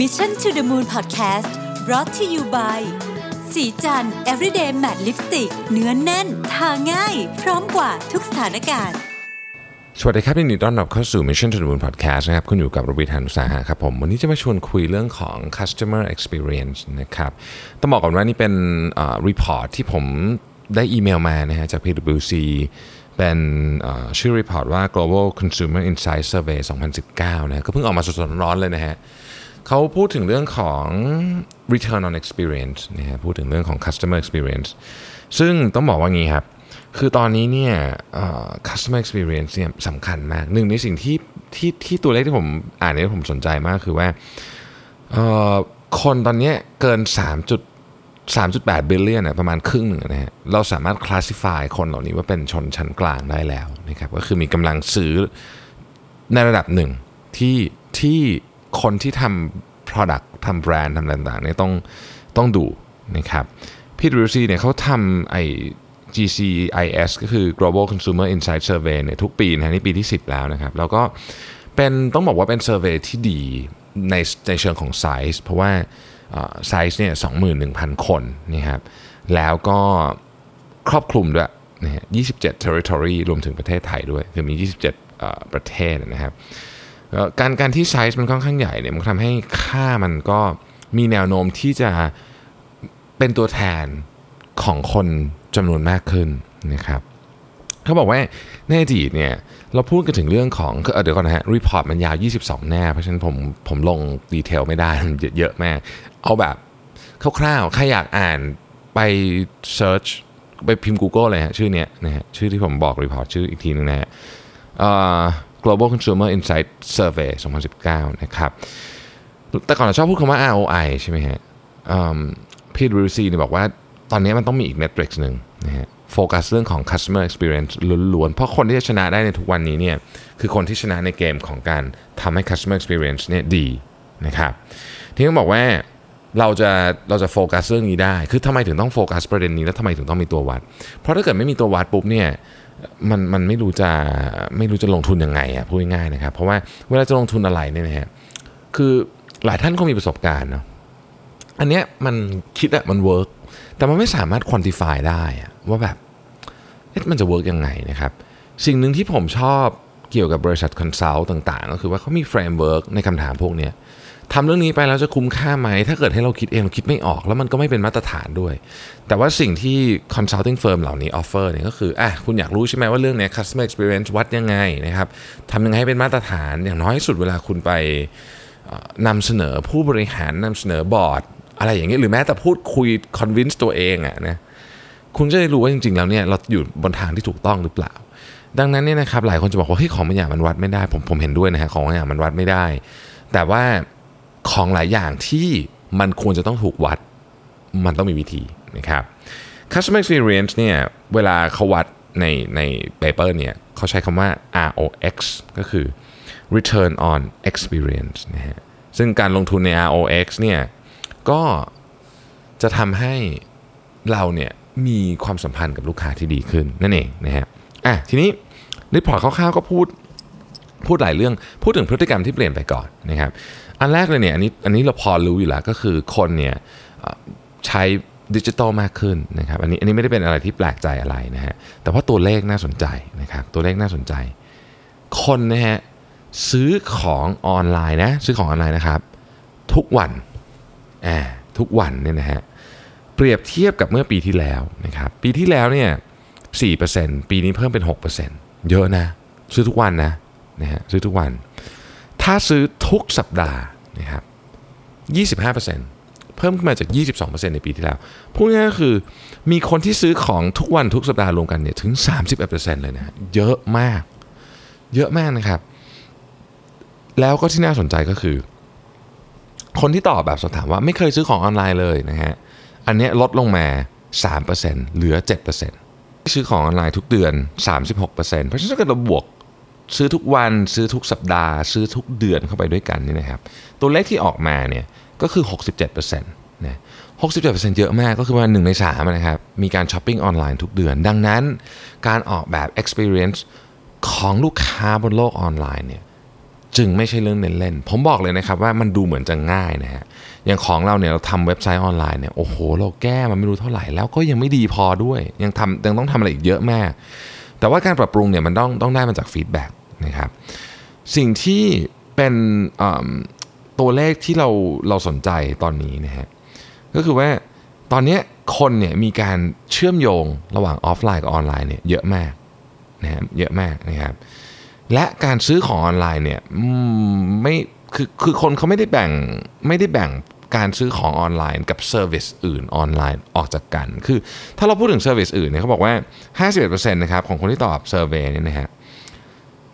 Mission to the Moon Podcast brought to you by ศรีจันทร์ everyday matte lipstick เนื้อแน่น ทาง่าย พร้อมกว่าทุกสถานการณ์ สวัสดีครับยินดีต้อนรับเข้าสู่ Mission to the Moon Podcast นะครับ คุณอยู่กับรวิศ หาญอุตสาหะครับผม วันนี้จะมาชวนคุยเรื่องของ customer experience นะครับ ต้องบอกก่อนว่านี่เป็น report ที่ผมได้อีเมลมานะฮะจาก PwC เป็นชื่อ report ว่า Global Consumer Insight Survey 2019 นะก็เพิ่งออกมาสดๆร้อนๆเลยนะฮะ เขาพูดถึงเรื่องของ return on experience นะฮะพูดถึงเรื่องของ customer experience ซึ่งต้องบอกว่างี้ครับ คือตอนนี้เนี่ย customer experience เนี่ยสำคัญมาก หนึ่งในสิ่งที่ที่ที่ตัวเลขที่ผมอ่านเนี่ยผมสนใจมากคือว่า คนตอนนี้เกิน3 3.8 billion นะประมาณครึ่งหนึ่งนะฮะเราสามารถ classify คนเหล่านี้ว่าเป็นชนชั้นกลางได้แล้วนะครับ ก็คือมีกำลังซื้อในระดับหนึ่งที่ที่ คนที่ทำ product ทำแบรนด์ทำต่างๆเนี่ยต้องต้องดูนะครับพี่ดูซีเนี่ยเขาทำไอ้ GCIS ก็คือ Global Consumer Insight Survey เนี่ยทุกปีนะนี่ปีที่ 10 แล้วนะครับ แล้วก็เป็นต้องบอกว่าเป็น survey ที่ดีในในเชิงของ size เพราะว่าไซส์เนี่ย21,000คนนะครับแล้วก็ครอบคลุมด้วยนะฮะ27 territory รวมถึงประเทศไทยด้วย คือมี 27เอ่อประเทศนะครับ การการที่ไซส์มันค่อนข้างใหญ่เนี่ยมันทำให้ค่ามันก็มีแนวโน้มที่จะเป็นตัวแทนของคนจำนวนมากขึ้นนะครับเขาบอกว่าในอดีตเนี่ยเราพูดกันถึงเรื่องของเอเดี๋ยวก่อนนะฮะ report มันยาว 22 หน้า เพราะฉะนั้นผมผมลง detail ไม่ได้มันเยอะมาก เอาแบบคร่าวๆใครอยากอ่านไป Search ไปพิมพ์ Google เลยฮะชื่อเนี้ยนะฮะชื่อที่ผมบอก report ชื่ออีกทีนึงนะฮะ Global Consumer Insight Survey 2019 นะครับ แต่ก่อนเราชอบพูดคำว่า ROI ใช่ไหมฮะพีดรูซีเนี่ยบอกว่าตอนนี้มันต้องมีอีก metric หนึ่งนะฮะโฟกัสเรื่องของ customer experience ล้วนๆ เพราะคนที่จะชนะได้ในทุกวันนี้เนี่ยคือคนที่ชนะในเกมของการทำให้ customer experience เนี่ยดีนะครับที่ต้องบอกว่า เราจะเราจะโฟกัสเรื่องนี้ได้ คือทำไมถึงต้องโฟกัสประเด็นนี้แล้วทำไมถึงต้องมีตัววัด เพราะถ้าเกิดไม่มีตัววัดปุ๊บเนี่ยมันมันไม่รู้จะไม่รู้จะลงทุนยังไงอะพูดง่ายๆนะครับ เพราะว่าเวลาจะลงทุนอะไรเนี่ยนะฮะคือหลายท่านก็มีประสบการณ์เนาะอันเนี้ยมันคิดอะมัน work แต่มันไม่สามารถ quantify ได้อะว่าแบบเอ๊ะมันจะ work ยังไงนะครับ สิ่งหนึ่งที่ผมชอบเกี่ยวกับบริษัท consult ต่างๆ ก็คือว่าเขามี framework ในคำถามพวกเนี้ย ทำเรื่องนี้ไปแล้วจะคุ้มค่าไหม ถ้าเกิดให้เราคิดเองเราคิดไม่ออก แล้วมันก็ไม่เป็นมาตรฐานด้วย แต่ว่าสิ่งที่ consulting firm เหล่านี้ offer เนี่ยก็คืออะคุณอยากรู้ใช่ไหมว่าเรื่องเนี้ย customer experience วัดยังไงนะครับทำยังไงให้เป็นมาตรฐานอย่างน้อยสุดเวลาคุณไปนำเสนอผู้บริหารนำเสนอบอร์ด อะไรอย่างเงี้ยหรือแม้แต่พูดคุย convince ตัวเองอะนะคุณจะได้รู้ว่าจริงๆแล้วเนี่ยเราอยู่บนทางที่ถูกต้องหรือเปล่าดังนั้นเนี่ยนะครับหลายคนจะบอกว่าเฮ้ยของบางอย่างมันวัดไม่ได้ ผมผมเห็นด้วยนะฮะของบางอย่างมันวัดไม่ได้ แต่ว่า ของหลายอย่างที่มันควรจะต้องถูกวัด มันต้องมีวิธีนะครับ customer experience เนี่ยเวลาเขาวัดในใน paper เนี่ยเขาใช้คำว่า ROX ก็คือ return on experience นะฮะซึ่งการลงทุนใน ROX เนี่ยก็จะทำให้เราเนี่ยมีความสัมพันธ์กับลูกค้าที่ดีขึ้นนั่นเองนะฮะอะทีนี้ report คร่าวๆก็พูดพูดหลายเรื่องพูดถึงพฤติกรรมที่เปลี่ยนไปก่อนนะครับ อันแรกเลยเนี่ยอันนี้อันนี้เราพอรู้อยู่แล้วก็คือคนเนี่ยใช้ดิจิตอลมากขึ้นนะครับอันนี้อันนี้ไม่ได้เป็นอะไรที่แปลกใจอะไรนะฮะแต่ว่าตัวเลขน่าสนใจนะครับตัวเลขน่าสนใจ คนนะฮะซื้อของออนไลน์นะซื้อของออนไลน์นะครับ ทุกวันอ่าทุกวันเนี่ยนะฮะเปรียบเทียบกับเมื่อปีที่แล้วนะครับปีที่แล้วเนี่ย4%ปีนี้เพิ่มเป็น 6%เยอะนะ ซื้อทุกวันนะนะฮะซื้อทุกวัน ถ้าซื้อทุกสัปดาห์ นะครับ25%เพิ่มขึ้นมาจาก 22%ในปีที่แล้ว พูดง่ายๆก็คือมีคนที่ซื้อของทุกวันทุกสัปดาห์รวมกันเนี่ยถึง 31%เลยนะฮะเยอะมาก เยอะมากนะครับ แล้วก็ที่น่าสนใจก็คือ คนที่ตอบแบบสอบถามว่าไม่เคยซื้อของออนไลน์เลยนะฮะ อันเนี้ยลดลงมา 3%เหลือ 7%ซื้อของออนไลน์ทุกเดือน 36%เพราะฉะนั้นถ้าเกิดเราบวก ซื้อทุกวันซื้อทุกสัปดาห์ ซื้อทุกเดือนเข้าไปด้วยกันนี่นะครับ ตัวเลขที่ออกมาเนี่ยก็คือ 67%นะ67%เยอะมากก็คือว่า1ใน3นะครับ มีการช้อปปิ้งออนไลน์ทุกเดือน ดังนั้นการออกแบบ experience ของลูกค้าบนโลกออนไลน์เนี่ยจึงไม่ใช่เรื่องเล่นๆ ผมบอกเลยนะครับว่ามันดูเหมือนจะง่ายนะฮะ อย่างของเราเนี่ยเราทำเว็บไซต์ออนไลน์เนี่ยโอ้โห เราแก้มันไม่รู้เท่าไหร่แล้วก็ยังไม่ดีพอด้วย ยังทำยังต้องทำอะไรอีกเยอะมาก แต่ว่าการปรับปรุงเนี่ยมันต้องต้องได้มาจากฟีดแบ็กนะครับสิ่งที่เป็นตัวเลขที่เราเราสนใจตอนนี้นะฮะก็คือว่าตอนนี้คนเนี่ยมีการเชื่อมโยงระหว่างออฟไลน์กับออนไลน์เนี่ยเยอะมากนะฮะเยอะมากนะครับและการซื้อของออนไลน์เนี่ยไม่คือคือคนเขาไม่ได้แบ่งไม่ได้แบ่ง การซื้อของออนไลน์กับ service อื่นออนไลน์ออกจากกัน คือถ้าเราพูดถึง service อื่นเนี่ยเขาบอกว่า 51%นะครับของคนที่ตอบ survey เนี่ยนะฮะ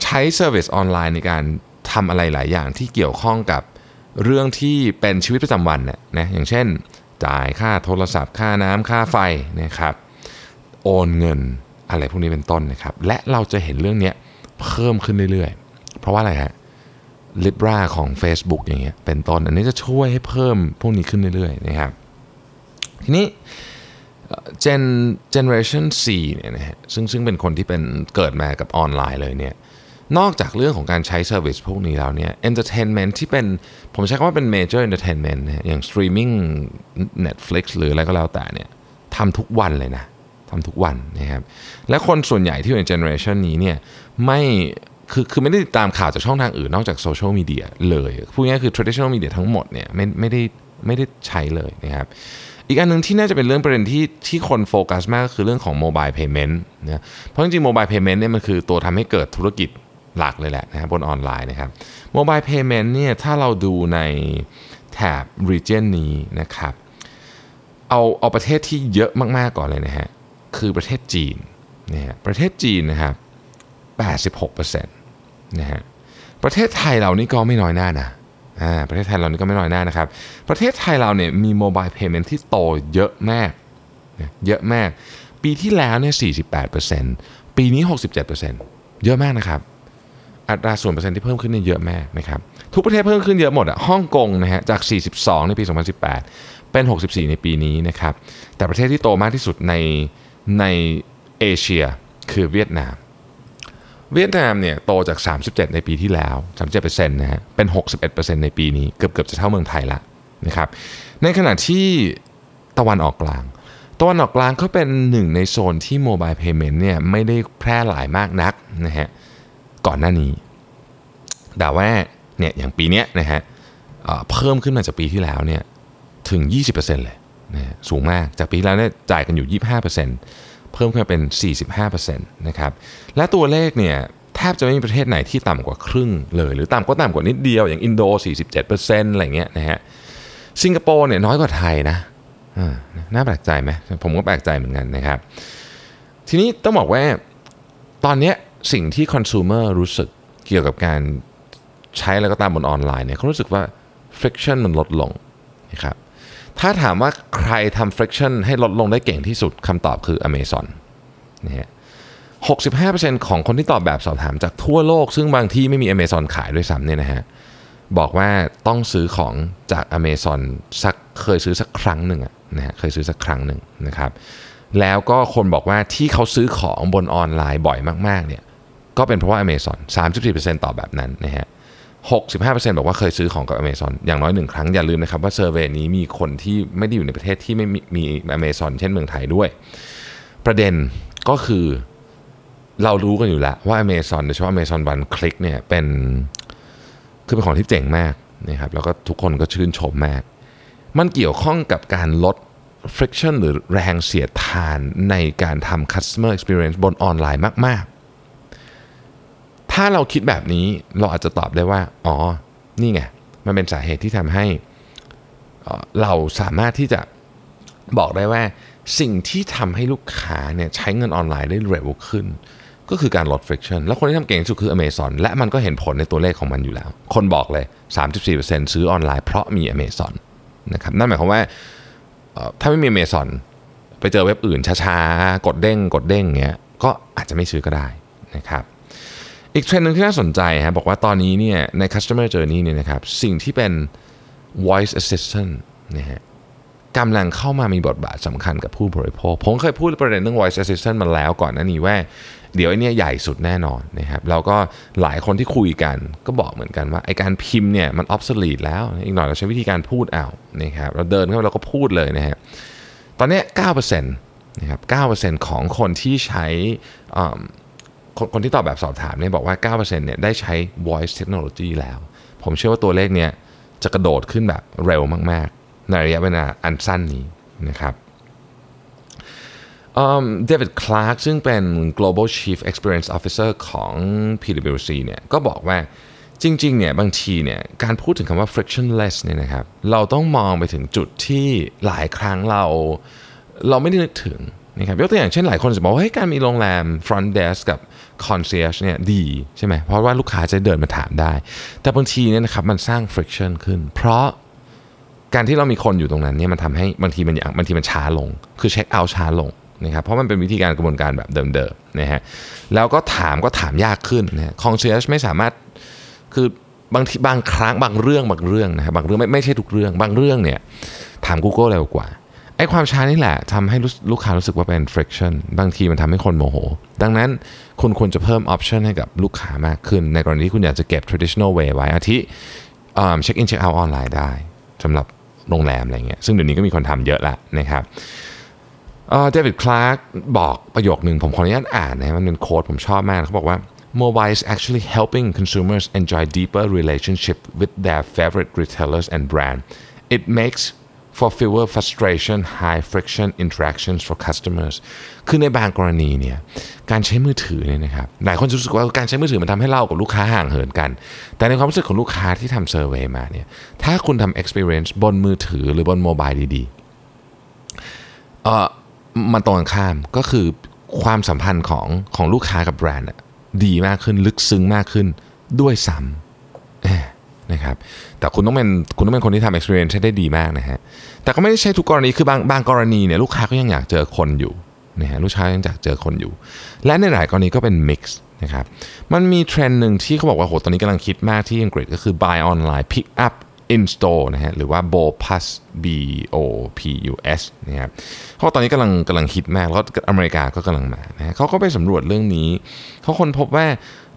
ใช้ service ออนไลน์ในการทำอะไรหลายอย่างที่เกี่ยวข้องกับเรื่องที่เป็นชีวิตประจำวันนะอย่างเช่น จ่ายค่าโทรศัพท์ ค่าน้ำค่าไฟนะครับโอนเงินอะไรพวกนี้เป็นต้นนะครับ และเราจะเห็นเรื่องนี้เพิ่มขึ้นเรื่อยๆ เพราะว่าอะไรฮะ Libra ของ Facebook อย่างเงี้ยเป็นต้นอันนี้จะช่วยให้เพิ่มพวกนี้ขึ้นเรื่อยๆนะครับทีนี้ Gen Generation C เนี่ยนะฮะซึ่งซึ่งเป็นคนที่เป็นเกิดมากับออนไลน์เลยเนี่ยนอกจากเรื่องของการใช้ service พวกนี้แล้วเนี่ย entertainment ที่เป็น ผมใช้คำว่าเป็น major entertainment อย่าง streaming Netflix หรืออะไรก็แล้วแต่เนี่ยทำทุกวันเลยนะทำทุกวันนะครับและคนส่วนใหญ่ที่อยู่ใน generation นี้เนี่ยไม่ คือคือไม่ได้ติดตามข่าวจากช่องทางอื่นนอกจากโซเชียลมีเดียเลยพูดง่ายคือ traditional media ทั้งหมดเนี่ยไม่ไม่ได้ไม่ได้ใช้เลยนะครับอีกอันนึงที่น่าจะเป็นเรื่องประเด็นที่ที่คนโฟกัสมากก็คือเรื่องของ mobile payment นะเพราะจริงๆ mobile payment เนี่ยมันคือตัวทำให้เกิดธุรกิจหลักเลยแหละนะครับบนออนไลน์นะครับ mobile payment เนี่ยถ้าเราดูในแถบ region นี้นะครับเอาเอาประเทศที่เยอะมากๆก่อนเลยนะฮะคือประเทศจีนนะฮะประเทศจีนนะครับ86%นะฮะประเทศไทยเรานี่ก็ไม่น้อยหน้านะอ่าประเทศไทยเรานี่ก็ไม่น้อยหน้านะครับ ประเทศไทยเราเนี่ยมี mobile payment ที่โตเยอะมากเยอะมาก ปีที่แล้วเนี่ย48%ปีนี้ 67%เยอะมากนะครับ อัตราส่วนเปอร์เซ็นต์ที่เพิ่มขึ้นเนี่ยเยอะมากนะครับ ทุกประเทศเพิ่มขึ้นเยอะหมดอะฮ่องกงนะฮะจาก 42 ในปี 2018 เป็น 64 ในปีนี้นะครับ แต่ประเทศที่โตมากที่สุดในในเอเชียคือเวียดนาม เวียดนามเนี่ยโตจาก 37 ในปีที่แล้ว 37%นะฮะ เป็น 61%ในปีนี้ เกือบเกือบจะเท่าเมืองไทยละนะครับ ในขณะที่ตะวันออกกลาง ตะวันออกกลางเขาเป็นหนึ่งในโซนที่โมบายเพย์เมนต์เนี่ยไม่ได้แพร่หลายมากนักนะฮะ ก่อนหน้านี้ แต่ว่าเนี่ยอย่างปีนี้นะฮะเพิ่มขึ้นมาจากปีที่แล้วเนี่ยถึง 20%เลยนะสูงมาก จากปีแล้วเนี่ยจ่ายกันอยู่ 25% เพิ่มขึ้นเป็น 45%นะครับและตัวเลขเนี่ยแทบจะไม่มีประเทศไหนที่ต่ำกว่าครึ่งเลย หรือต่ำก็ต่ำกว่านิดเดียวอย่างอินโด 47%อะไรเงี้ยนะฮะสิงคโปร์เนี่ยน้อยกว่าไทยนะน่าแปลกใจไหมผมก็แปลกใจเหมือนกันนะครับ ทีนี้ต้องบอกว่าตอนนี้สิ่งที่คอน sumer รู้สึกเกี่ยวกับการใช้แล้วก็ตามบนออนไลน์เนี่ยเขารู้สึกว่า friction มันลดลงนะครับ ถ้าถามว่าใครทำ friction ให้ลดลงได้เก่งที่สุดคำตอบคือ Amazon นะฮะ65%ของคนที่ตอบแบบสอบถามจากทั่วโลก ซึ่งบางที่ไม่มี Amazon ขายด้วยซ้ำเนี่ยนะฮะบอกว่าต้องซื้อของจาก Amazon สักเคยซื้อสักครั้งหนึ่งนะฮะเคยซื้อสักครั้งหนึ่งนะครับแล้วก็คนบอกว่าที่เขาซื้อของบนออนไลน์บ่อยมากๆเนี่ยก็เป็นเพราะว่า Amazon 34%ตอบแบบนั้นนะฮะ 65%บอกว่าเคยซื้อของกับ Amazon อย่างน้อยหนึ่งครั้ง อย่าลืมนะครับว่าเซอร์เวยนี้มีคนที่ไม่ได้อยู่ในประเทศที่ไม่มี Amazon เช่นเมืองไทยด้วย ประเด็นก็คือเรารู้กันอยู่แล้วว่า Amazon โดยเฉพาะ Amazon One Click เนี่ยเป็นคือเป็นของที่เจ๋งมากนะครับแล้วก็ทุกคนก็ชื่นชมมาก มันเกี่ยวข้องกับการลด friction หรือแรงเสียดทานในการทำ customer experience บนออนไลน์มาก ถ้าเราคิดแบบนี้เราอาจจะตอบได้ว่า อ๋อ นี่ไง มันเป็นสาเหตุที่ทำให้เราสามารถที่จะบอกได้ว่า สิ่งที่ทำให้ลูกค้าเนี่ยใช้เงินออนไลน์ได้เร็วขึ้น ก็คือการลด friction แล้วคนที่ทำเก่งที่สุดคือ Amazon และมันก็เห็นผลในตัวเลขของมันอยู่แล้ว คนบอกเลย 34%ซื้อออนไลน์เพราะมี Amazon นะครับนั่นหมายความว่าถ้าไม่มี Amazon ไปเจอเว็บอื่นช้าๆ กดเด้งกดเด้งเงี้ยก็อาจจะไม่ซื้อก็ได้นะครับ อีกเทรนด์หนึ่งที่น่าสนใจฮะบอกว่าตอนนี้เนี่ยใน customer journey เนี่ยนะครับสิ่งที่เป็น voice assistant นะฮะกำลังเข้ามามีบทบาทสำคัญกับผู้บริโภค ผมเคยพูดประเด็นเรื่อง voice assistant มาแล้วก่อนหน้านี้ว่า เดี๋ยวไอ้นี่ใหญ่สุดแน่นอนนะครับแล้วก็หลายคนที่คุยกันก็บอกเหมือนกันว่าไอการพิมพ์เนี่ยมัน obsolete แล้ว อีกหน่อยเราใช้วิธีการพูดเอานะครับเราเดินเข้าไปเราก็พูดเลยนะฮะตอนนี้9%นะครับ9%ของคนที่ใช้คน คนที่ตอบแบบสอบถามเนี่ยบอกว่า 9%เนี่ยได้ใช้ voice technology แล้ว ผมเชื่อว่าตัวเลขเนี่ยจะกระโดดขึ้นแบบเร็วมาก ๆ ในระยะเวลาอันสั้นนี้นะครับเดวิด คลาร์กซึ่งเป็น global chief experience officer ของ PwC เนี่ยก็บอกว่าจริงๆเนี่ยบางทีเนี่ยการพูดถึงคำว่า frictionless เนี่ยนะครับเราต้องมองไปถึงจุดที่หลายครั้งเรา เราไม่ได้นึกถึง นะครับยกตัวอย่างเช่นหลายคนจะบอกว่าการมีโรงแรม front desk กับ concierge เนี่ยดีใช่ไหมเพราะว่าลูกค้าจะเดินมาถามได้ แต่บางทีเนี่ยนะครับมันสร้าง friction ขึ้น เพราะการที่เรามีคนอยู่ตรงนั้นเนี่ยมันทำให้บางทีมันบางทีมันช้าลง คือเช็คเอาท์ช้าลงนะครับเพราะมันเป็นวิธีการกระบวนการแบบเดิมๆนะฮะแล้วก็ถามก็ถามยากขึ้นนะคอนเซียชไม่สามารถคือบางทีบางครั้งบางเรื่องบางเรื่องนะครับบางเรื่องไม่ไม่ใช่ทุกเรื่อง บางเรื่องเนี่ยถาม Google เร็วกว่า ไอ้ความช้านี่แหละทำให้ลูกค้ารู้สึกว่าเป็น friction บางทีมันทำให้คนโมโห ดังนั้นคุณควรจะเพิ่ม option ให้กับลูกค้ามากขึ้น ในกรณีที่คุณอยากจะเก็บ traditional way ไว้อาทิ check in check out ออนไลน์ได้สำหรับโรงแรมอะไรเงี้ยซึ่งเดี๋ยวนี้ก็มีคนทำเยอะแล้วนะครับเดวิดคลาร์กบอกประโยคหนึ่งผมขออนุญาตอ่านนะมันเป็น quote ผมชอบมากเขาบอกว่า mobile is actually helping consumers enjoy deeper relationship with their favorite retailers and brand it makes for fewer frustration high friction interactions for customers คือในบางกรณีเนี่ยการใช้มือถือเนี่ยนะครับหลายคนรู้สึกว่าการใช้มือถือมันทำให้เรากับลูกค้าห่างเหินกัน แต่ในความรู้สึกของลูกค้าที่ทำเซอร์เวยมาเนี่ยถ้าคุณทำ experience บนมือถือหรือบนโมบายดีๆเออมันตรงกันข้ามก็คือความสัมพันธ์ของของลูกค้ากับแบรนด์ดีมากขึ้นลึกซึ้งมากขึ้นด้วยซ้ำ นะครับแต่คุณต้องเป็นคุณต้องเป็นคนที่ทำ experience ได้ดีมากนะฮะแต่ก็ไม่ได้ใช่ทุกกรณีคือบางบางกรณีเนี่ยลูกค้าก็ยังอยากเจอคนอยู่นะฮะลูกค้ายังอยากเจอคนอยู่ และในหลายกรณีก็เป็น mix นะครับมันมีเทรนด์หนึ่งที่เขาบอกว่าโหตอนนี้กำลังคิดมากที่อังกฤษก็คือ buy online pick up in store นะฮะหรือว่า BOPUS B O P U S นะครับเขาตอนนี้กำลังกำลังฮิตมาก แล้วอเมริกาก็กำลังมานะเขาก็ไปสำรวจเรื่องนี้ เขาค้นพบว่า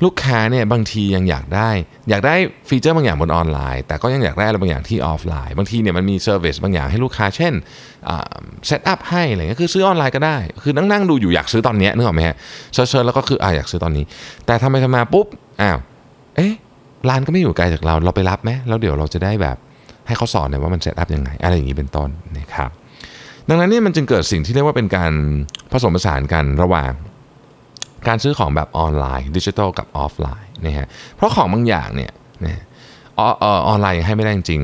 ลูกค้าเนี่ยบางทียังอยากได้ อยากได้ feature บางอย่างบนออนไลน์ แต่ก็ยังอยากได้อะไรบางอย่างที่ออฟไลน์ บางทีเนี่ยมันมี service บางอย่างให้ลูกค้าเช่น set up ให้อะไรเงี้ยคือซื้อออนไลน์ก็ได้ คือนั่งนั่งดูอยู่อยากซื้อตอนนี้นึกออกไหมฮะเชิญแล้วก็คืออ่าอยากซื้อตอนนี้ แต่ทำไมทำมาปุ๊บอ้าวเอ๊ะ ร้านก็ไม่อยู่ไกลจากเราเราไปรับไหมแล้วเดี๋ยวเราจะได้แบบให้เขาสอนหน่อยว่ามันเซตอัพยังไง อะไรอย่างนี้เป็นต้นนะครับดังนั้นนี่มันจึงเกิดสิ่งที่เรียกว่าเป็นการผสมผสานกันระหว่างการซื้อของแบบออนไลน์ดิจิทัลกับออฟไลน์นะฮะเพราะของบางอย่างเนี่ยนะออนไลน์ให้ไม่ได้จริง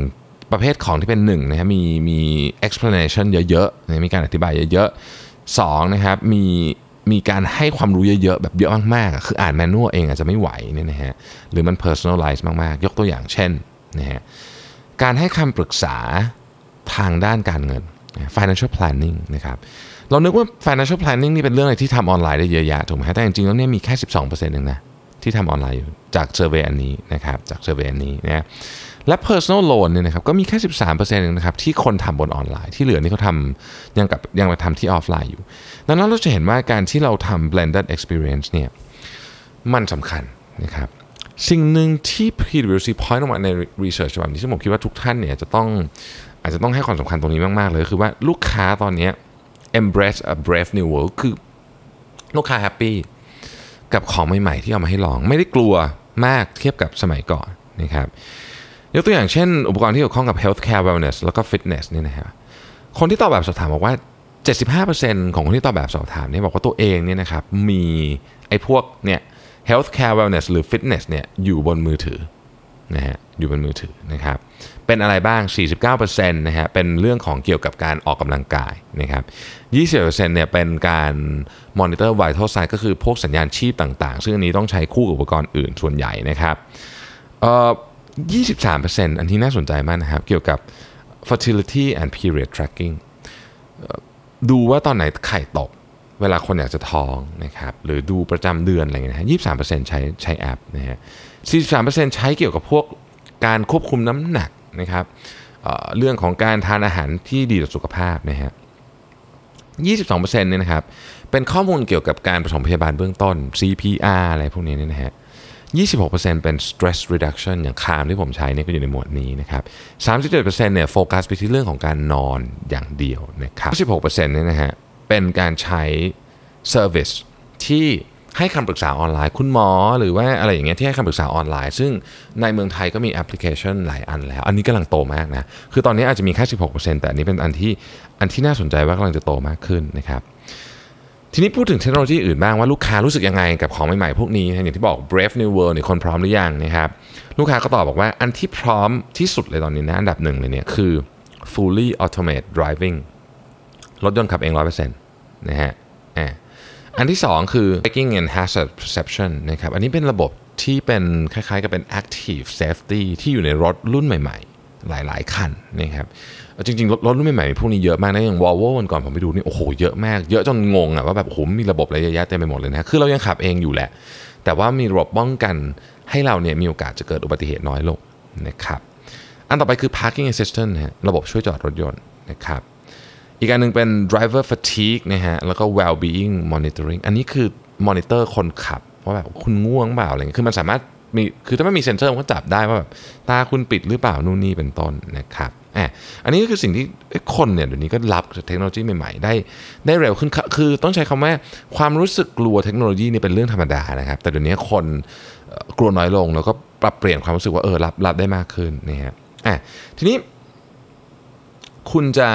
ประเภทของที่เป็นหนึ่งนะฮะมีมี explanation เยอะๆนะมีการอธิบายเยอะๆสองนะครับมี มีการให้ความรู้เยอะๆแบบเยอะมากๆ คืออ่านแมนนวลเองอาจจะไม่ไหวเนี่ยนะฮะหรือมัน personalize มากๆ ยกตัวอย่างเช่นนะฮะการให้คำปรึกษาทางด้านการเงิน financial planning นะครับเรานึกว่า financial planning นี่เป็นเรื่องอะไรที่ทำออนไลน์ได้เยอะแยะถูกไหมแต่จริงๆแล้วเนี่ยมีแค่ 12%เองนะที่ทำออนไลน์อยู่จาก survey อันนี้นะครับจากเซอร์เวยอันนี้นะ และ personal loan เนี่ยนะครับก็มีแค่ 13%เองนะครับที่คนทำบนออนไลน์ที่เหลือนี่เขาทำยังกับยังมาทำที่ออฟไลน์อยู่ ดังนั้นเราจะเห็นว่าการที่เราทำ blended experience เนี่ยมันสำคัญนะครับสิ่งหนึ่งที่ PwC point ออกมาใน research ฉบับนี้ซึ่งผมคิดว่าทุกท่านเนี่ยจะต้องอาจจะต้องให้ความสำคัญตรงนี้มาก ๆ เลยคือว่าลูกค้าตอนนี้ embrace a brave new world คือลูกค้าแฮปปี้กับของใหม่ ๆ ที่เอามาให้ลอง ไม่ได้กลัวมากเทียบกับสมัยก่อนนะครับ ยกตัวอย่างเช่น อุปกรณ์ที่เกี่ยวข้องกับ healthcare wellness แล้วก็ fitness นี่นะครับคนที่ตอบแบบสอบถามบอกว่า 75%ของคนที่ตอบแบบสอบถามเนี่ยบอกว่าตัวเองเนี่ยนะครับมีไอ้พวกเนี่ย healthcare wellness หรือ fitness เนี่ยอยู่บนมือถือนะฮะอยู่บนมือถือนะครับเป็นอะไรบ้าง 49%นะฮะเป็นเรื่องของเกี่ยวกับการออกกำลังกายนะครับ20%เนี่ยเป็นการมอนิเตอร์ vital sign ก็คือพวกสัญญาณชีพต่างๆ ซึ่งอันนี้ต้องใช้คู่กับอุปกรณ์อื่นส่วนใหญ่นะครับเอ่อ 23%อันที่น่าสนใจมากนะครับ เกี่ยวกับ fertility and period tracking ดูว่าตอนไหนไข่ตก เวลาคนอยากจะท้องนะครับ หรือดูประจำเดือนอะไรเงี้ยนะยี่สามเปอร์เซ็นต์ใช้ใช้แอปนะฮะสี่สามเปอร์เซ็นต์ใช้เกี่ยวกับพวกการควบคุมน้ำหนักนะครับเรื่องของการทานอาหารที่ดีต่อสุขภาพนะฮะ22%เนี่ยนะครับ เป็นข้อมูลเกี่ยวกับการปฐมพยาบาลเบื้องต้น CPR อะไรพวกนี้เนี่ยนะฮะ 26%เป็น stress reduction อย่าง Calm ที่ผมใช้เนี่ยก็อยู่ในหมวดนี้นะครับ 37%เนี่ยโฟกัสไปที่เรื่องของการนอนอย่างเดียวนะครับ16%เนี่ยนะฮะเป็นการใช้ service ที่ให้คำปรึกษาออนไลน์ คุณหมอหรือว่าอะไรอย่างเงี้ยที่ให้คำปรึกษาออนไลน์ ซึ่งในเมืองไทยก็มีแอปพลิเคชันหลายอันแล้ว อันนี้กำลังโตมากนะ คือตอนนี้อาจจะมีแค่ 16%แต่อันนี้เป็นอันที่อันที่น่าสนใจว่ากำลังจะโตมากขึ้นนะครับ ทีนี้พูดถึงเทคโนโลยีอื่นบ้างว่าลูกค้ารู้สึกยังไงกับของใหม่ๆพวกนี้ อย่างที่บอก Brave New World นี่คนพร้อมหรือยังนะครับลูกค้าก็ตอบบอกว่าอันที่พร้อมที่สุดเลยตอนนี้นะอันดับหนึ่งเลยเนี่ยคือ fully Automated Driving รถยนต์ขับเอง 100%นะฮะอันที่ 2 คือ braking and hazard perception นะครับอันนี้เป็นระบบที่เป็นคล้ายๆกับเป็น active safety ที่อยู่ในรถรุ่นใหม่ๆ หลายๆ คันนะครับ จริงๆ รถรถรุ่นใหม่ๆพวกนี้เยอะมากนะอย่าง Volvo วันก่อนผมไปดูนี่โอ้โหเยอะมาก เยอะจนงงอะว่าแบบโอ้โหมีระบบอะไรเยอะแยะเต็มไปหมดเลยนะคือเรายังขับเองอยู่แหละ แต่ว่ามีระบบป้องกันให้เราเนี่ยมีโอกาสจะเกิดอุบัติเหตุน้อยลงนะครับอันต่อไปคือ parking assistant นะฮะระบบช่วยจอดรถยนต์นะครับอีกอันหนึงเป็น driver fatigue นะฮะแล้วก็ well being monitoring อันนี้คือ monitor คนขับว่าแบบคุณง่วงเปล่าอะไรเงี้ยคือมันสามารถมีคือถ้าไม่มีเซ็นเซอร์มันก็จับได้ว่าแบบตาคุณปิดหรือเปล่านู่นนี่เป็นต้นนะครับ อะอันนี้ก็คือสิ่งที่คนเนี่ยเดี๋ยวนี้ก็รับเทคโนโลยีใหม่ๆ ได้ได้เร็วขึ้นคือต้องใช้คำว่าความรู้สึกกลัวเทคโนโลยีนี่เป็นเรื่องธรรมดานะครับ แต่เดี๋ยวนี้คนกลัวน้อยลงแล้วก็ปรับเปลี่ยนความรู้สึกว่าเออรับรับได้มากขึ้นนะฮะอะทีนี้คุณจะ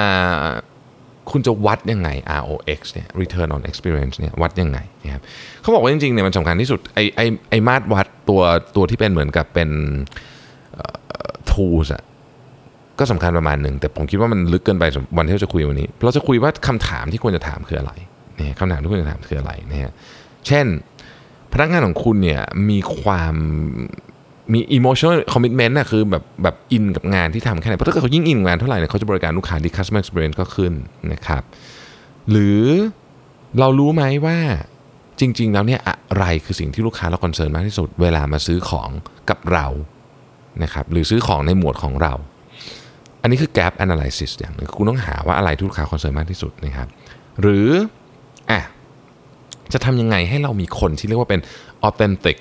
คุณจะวัดยังไง ROX เนี่ย Return on Experience เนี่ยวัดยังไงนะครับเขาบอกว่าจริงๆเนี่ยมันสำคัญที่สุดไอไอไอมาตรวัดตัวตัวที่เป็นเหมือนกับเป็น tools อะ ก็สำคัญประมาณหนึ่งแต่ผมคิดว่ามันลึกเกินไปสำหรับวันที่เราจะคุยวันนี้ เราจะคุยว่าคำถามที่ควรจะถามคืออะไรเนี่ยคำถามที่ควรจะถามคืออะไรนะฮะเช่น พนักงานของคุณเนี่ยมีความมี emotional commitment นะคือแบบแบบอินกับงานที่ทำแค่ไหนเพราะถ้าเกิดเขายิ่งอินงานเท่าไหร่เนี่ยเขาจะบริการลูกค้าดี customer experience ก็ขึ้นนะครับ หรือเรารู้ไหมว่าจริง ๆ แล้วเนี่ยอะไรคือสิ่งที่ลูกค้าเราคอนเซิร์นมากที่สุด เวลามาซื้อของกับเรานะครับหรือซื้อของในหมวดของเรา อันนี้คือ gap analysis อย่างนึงคุณต้องหาว่าอะไรที่ลูกค้าคอนเซิร์นมากที่สุดนะครับ หรืออะจะทำยังไงให้เรามีคนที่เรียกว่าเป็น authentic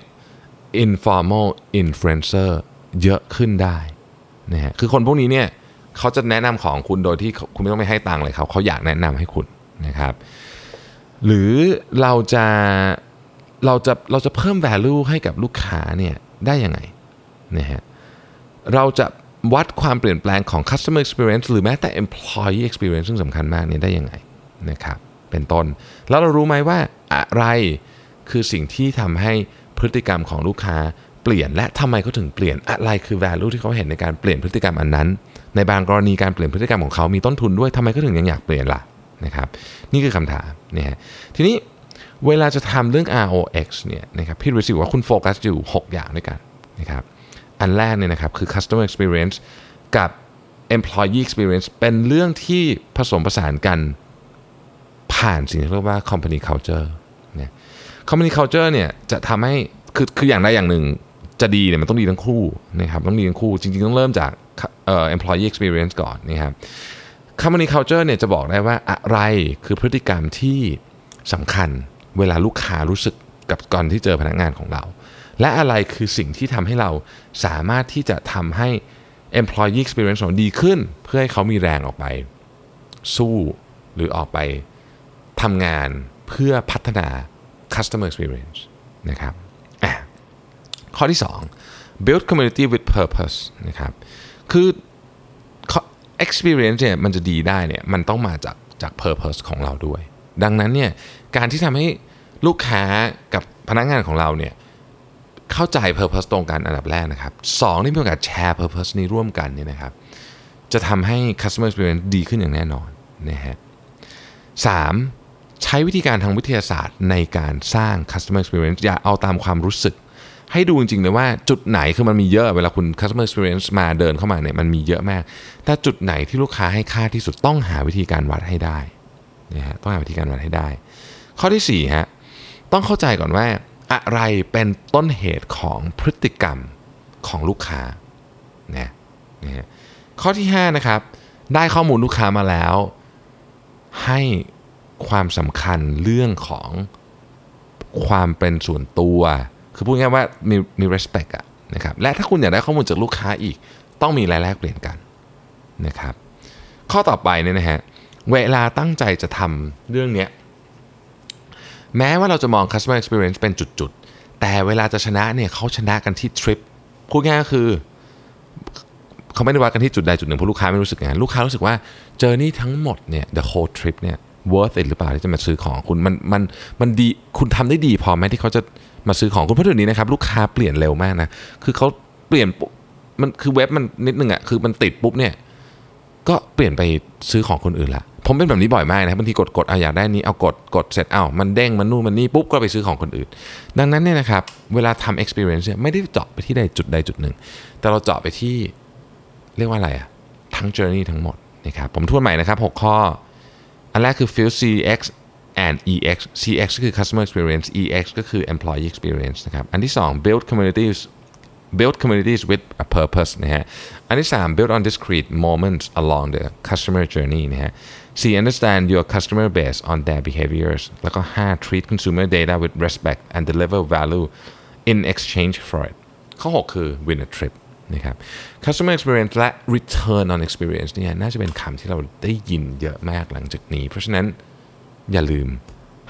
informal influencer เยอะขึ้นได้นะฮะคือคนพวกนี้เนี่ยเขาจะแนะนำของคุณโดยที่คุณไม่ต้องไปให้ตังค์เลยเขาเขาอยากแนะนำให้คุณนะครับ หรือเราจะเราจะเราจะเพิ่ม value ให้กับลูกค้าเนี่ยได้ยังไงนะฮะเราจะ วัดความเปลี่ยนแปลงของ customer experience หรือแม้แต่ employee experience ซึ่งสำคัญมากเนี่ยได้ยังไงนะครับเป็นต้น แล้วเรารู้ไหมว่าอะไรคือสิ่งที่ทำให้พฤติกรรมของลูกค้าเปลี่ยนและทำไมเขาถึงเปลี่ยนอะไรคือ value ที่เขาเห็นในการเปลี่ยนพฤติกรรมอันนั้น ในบางกรณีการเปลี่ยนพฤติกรรมของเขามีต้นทุนด้วยทำไมเขาถึงยังอยากเปลี่ยนล่ะนะครับนี่คือคำถามนะฮะทีนี้เวลาจะทำเรื่อง ROX เนี่ยนะครับพี่รู้สึกว่าคุณโฟกัสอยู่ 6 อย่างด้วยกันนะครับ อันแรกเนี่ยนะครับคือ customer experience กับ employee experience เป็นเรื่องที่ผสมผสานกันผ่านสิ่งที่เรียกว่า company culture เนี่ย company culture เนี่ยจะทำให้คือคืออย่างใดอย่างหนึ่งจะดีเนี่ยมันต้องดีทั้งคู่นะครับต้องดีทั้งคู่จริงๆ ต้องเริ่มจากเอ่อ employee experience ก่อนนะครับ company culture เนี่ยจะบอกได้ว่าอะไรคือพฤติกรรมที่สำคัญเวลาลูกค้ารู้สึกกับก่อนที่เจอพนักงานของเรา และอะไรคือสิ่งที่ทำให้เราสามารถที่จะทำให้ employee experience ของเราดีขึ้น เพื่อให้เขามีแรงออกไป สู้หรือออกไปทำงานเพื่อพัฒนา customer experience นะครับอะข้อที่ 2 build community with purpose นะครับคือ experience เนี่ยมันจะดีได้เนี่ยมันต้องมาจากจาก purpose ของเราด้วย ดังนั้นเนี่ยการที่ทำให้ลูกค้ากับพนักงานของเราเนี่ย เข้าใจ purpose ตรงกันอันดับแรกนะครับสองที่มีโอกาสแชร์ purpose นี้ร่วมกันเนี่ยนะครับจะทำให้ customer experience ดีขึ้นอย่างแน่นอนนะฮะ 3. ใช้วิธีการทางวิทยาศาสตร์ในการสร้าง customer experience อย่าเอาตามความรู้สึก ให้ดูจริงๆเลยว่าจุดไหนคือมันมีเยอะเวลาคุณ customer experience มาเดินเข้ามาเนี่ยมันมีเยอะมากแต่จุดไหนที่ลูกค้าให้ค่าที่สุดต้องหาวิธีการวัดให้ได้นะฮะต้องหาวิธีการวัดให้ได้ ข้อที่4ฮะต้องเข้าใจก่อนว่า อะไรเป็นต้นเหตุของพฤติกรรมของลูกค้านะนะฮะข้อที่ 5 นะครับ ได้ข้อมูลลูกค้ามาแล้ว ให้ความสำคัญเรื่องของความเป็นส่วนตัว คือพูดง่ายๆว่ามีมี respect อะนะครับและถ้าคุณอยากได้ข้อมูลจากลูกค้าอีก ต้องมีรายแลกเปลี่ยนกันนะครับ ข้อต่อไปเนี่ยนะฮะเวลาตั้งใจจะทำเรื่องเนี้ย แม้ว่าเราจะมอง customer experience เป็นจุดๆ แต่เวลาจะชนะเนี่ยเขาชนะกันที่ทริปพูดง่ายก็คือเขาไม่ได้วัดกันที่จุดใดจุดหนึ่งเพราะลูกค้าไม่รู้สึกอย่างนั้นลูกค้ารู้สึกว่าเจอนี่ทั้งหมดเนี่ย the whole trip เนี่ย worth it หรือเปล่าที่จะมาซื้อของคุณมันมันมันดีคุณทำได้ดีพอไหมที่เขาจะมาซื้อของคุณเพราะเดี๋ยวนี้นะครับลูกค้าเปลี่ยนเร็วมากนะคือเขาเปลี่ยนปุ๊บมันคือเว็บมันนิดนึงอะคือมันติดปุ๊บเนี่ยก็เปลี่ยนไปซื้อของคนอื่นละ ผมเป็นแบบนี้บ่อยมากนะครับบางทีกดกดเอาอยากได้นี้เอากดกดเสร็จเอามันเด้งมันนู่นมันนี่ปุ๊บก็ไปซื้อของคนอื่น ดังนั้นเนี่ยนะครับเวลาทำ experience เนซไม่ได้เจาะไปที่ใดจุดใดจุดหนึ่ง แต่เราเจาะไปที่เรียกว่าอะไรอะทั้ง journey ทั้งหมดนะครับผมทวนใหม่นะครับ 6 ข้อ อันแรกคือ feel CX and EX CX ก็คือ customer experience EX ก็คือ employee experience นะครับ อันที่ 2 build communities build communities with a purpose นะฮะอันที่3 um, build on discrete moments along the customer journey นะฮะ C understand your customer base on their behaviors แล้วก็ 5 treat consumer data with respect and deliver value in exchange for it. ข้อ6 win a trip นะครับ customer experience และ return on experience เนี่ยน่าจะเป็นคำที่เราได้ยินเยอะมากหลังจากนี้ เพราะฉะนั้นอย่าลืม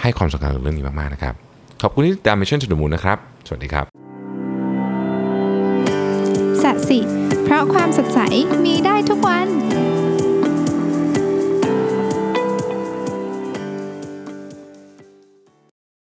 ให้ความสำคัญกับเรื่องนี้มาก ๆ นะครับ ขอบคุณที่ตาม Mission to the Moon นะครับ สวัสดีครับ สิ เพราะความสดใสมีได้ทุกวัน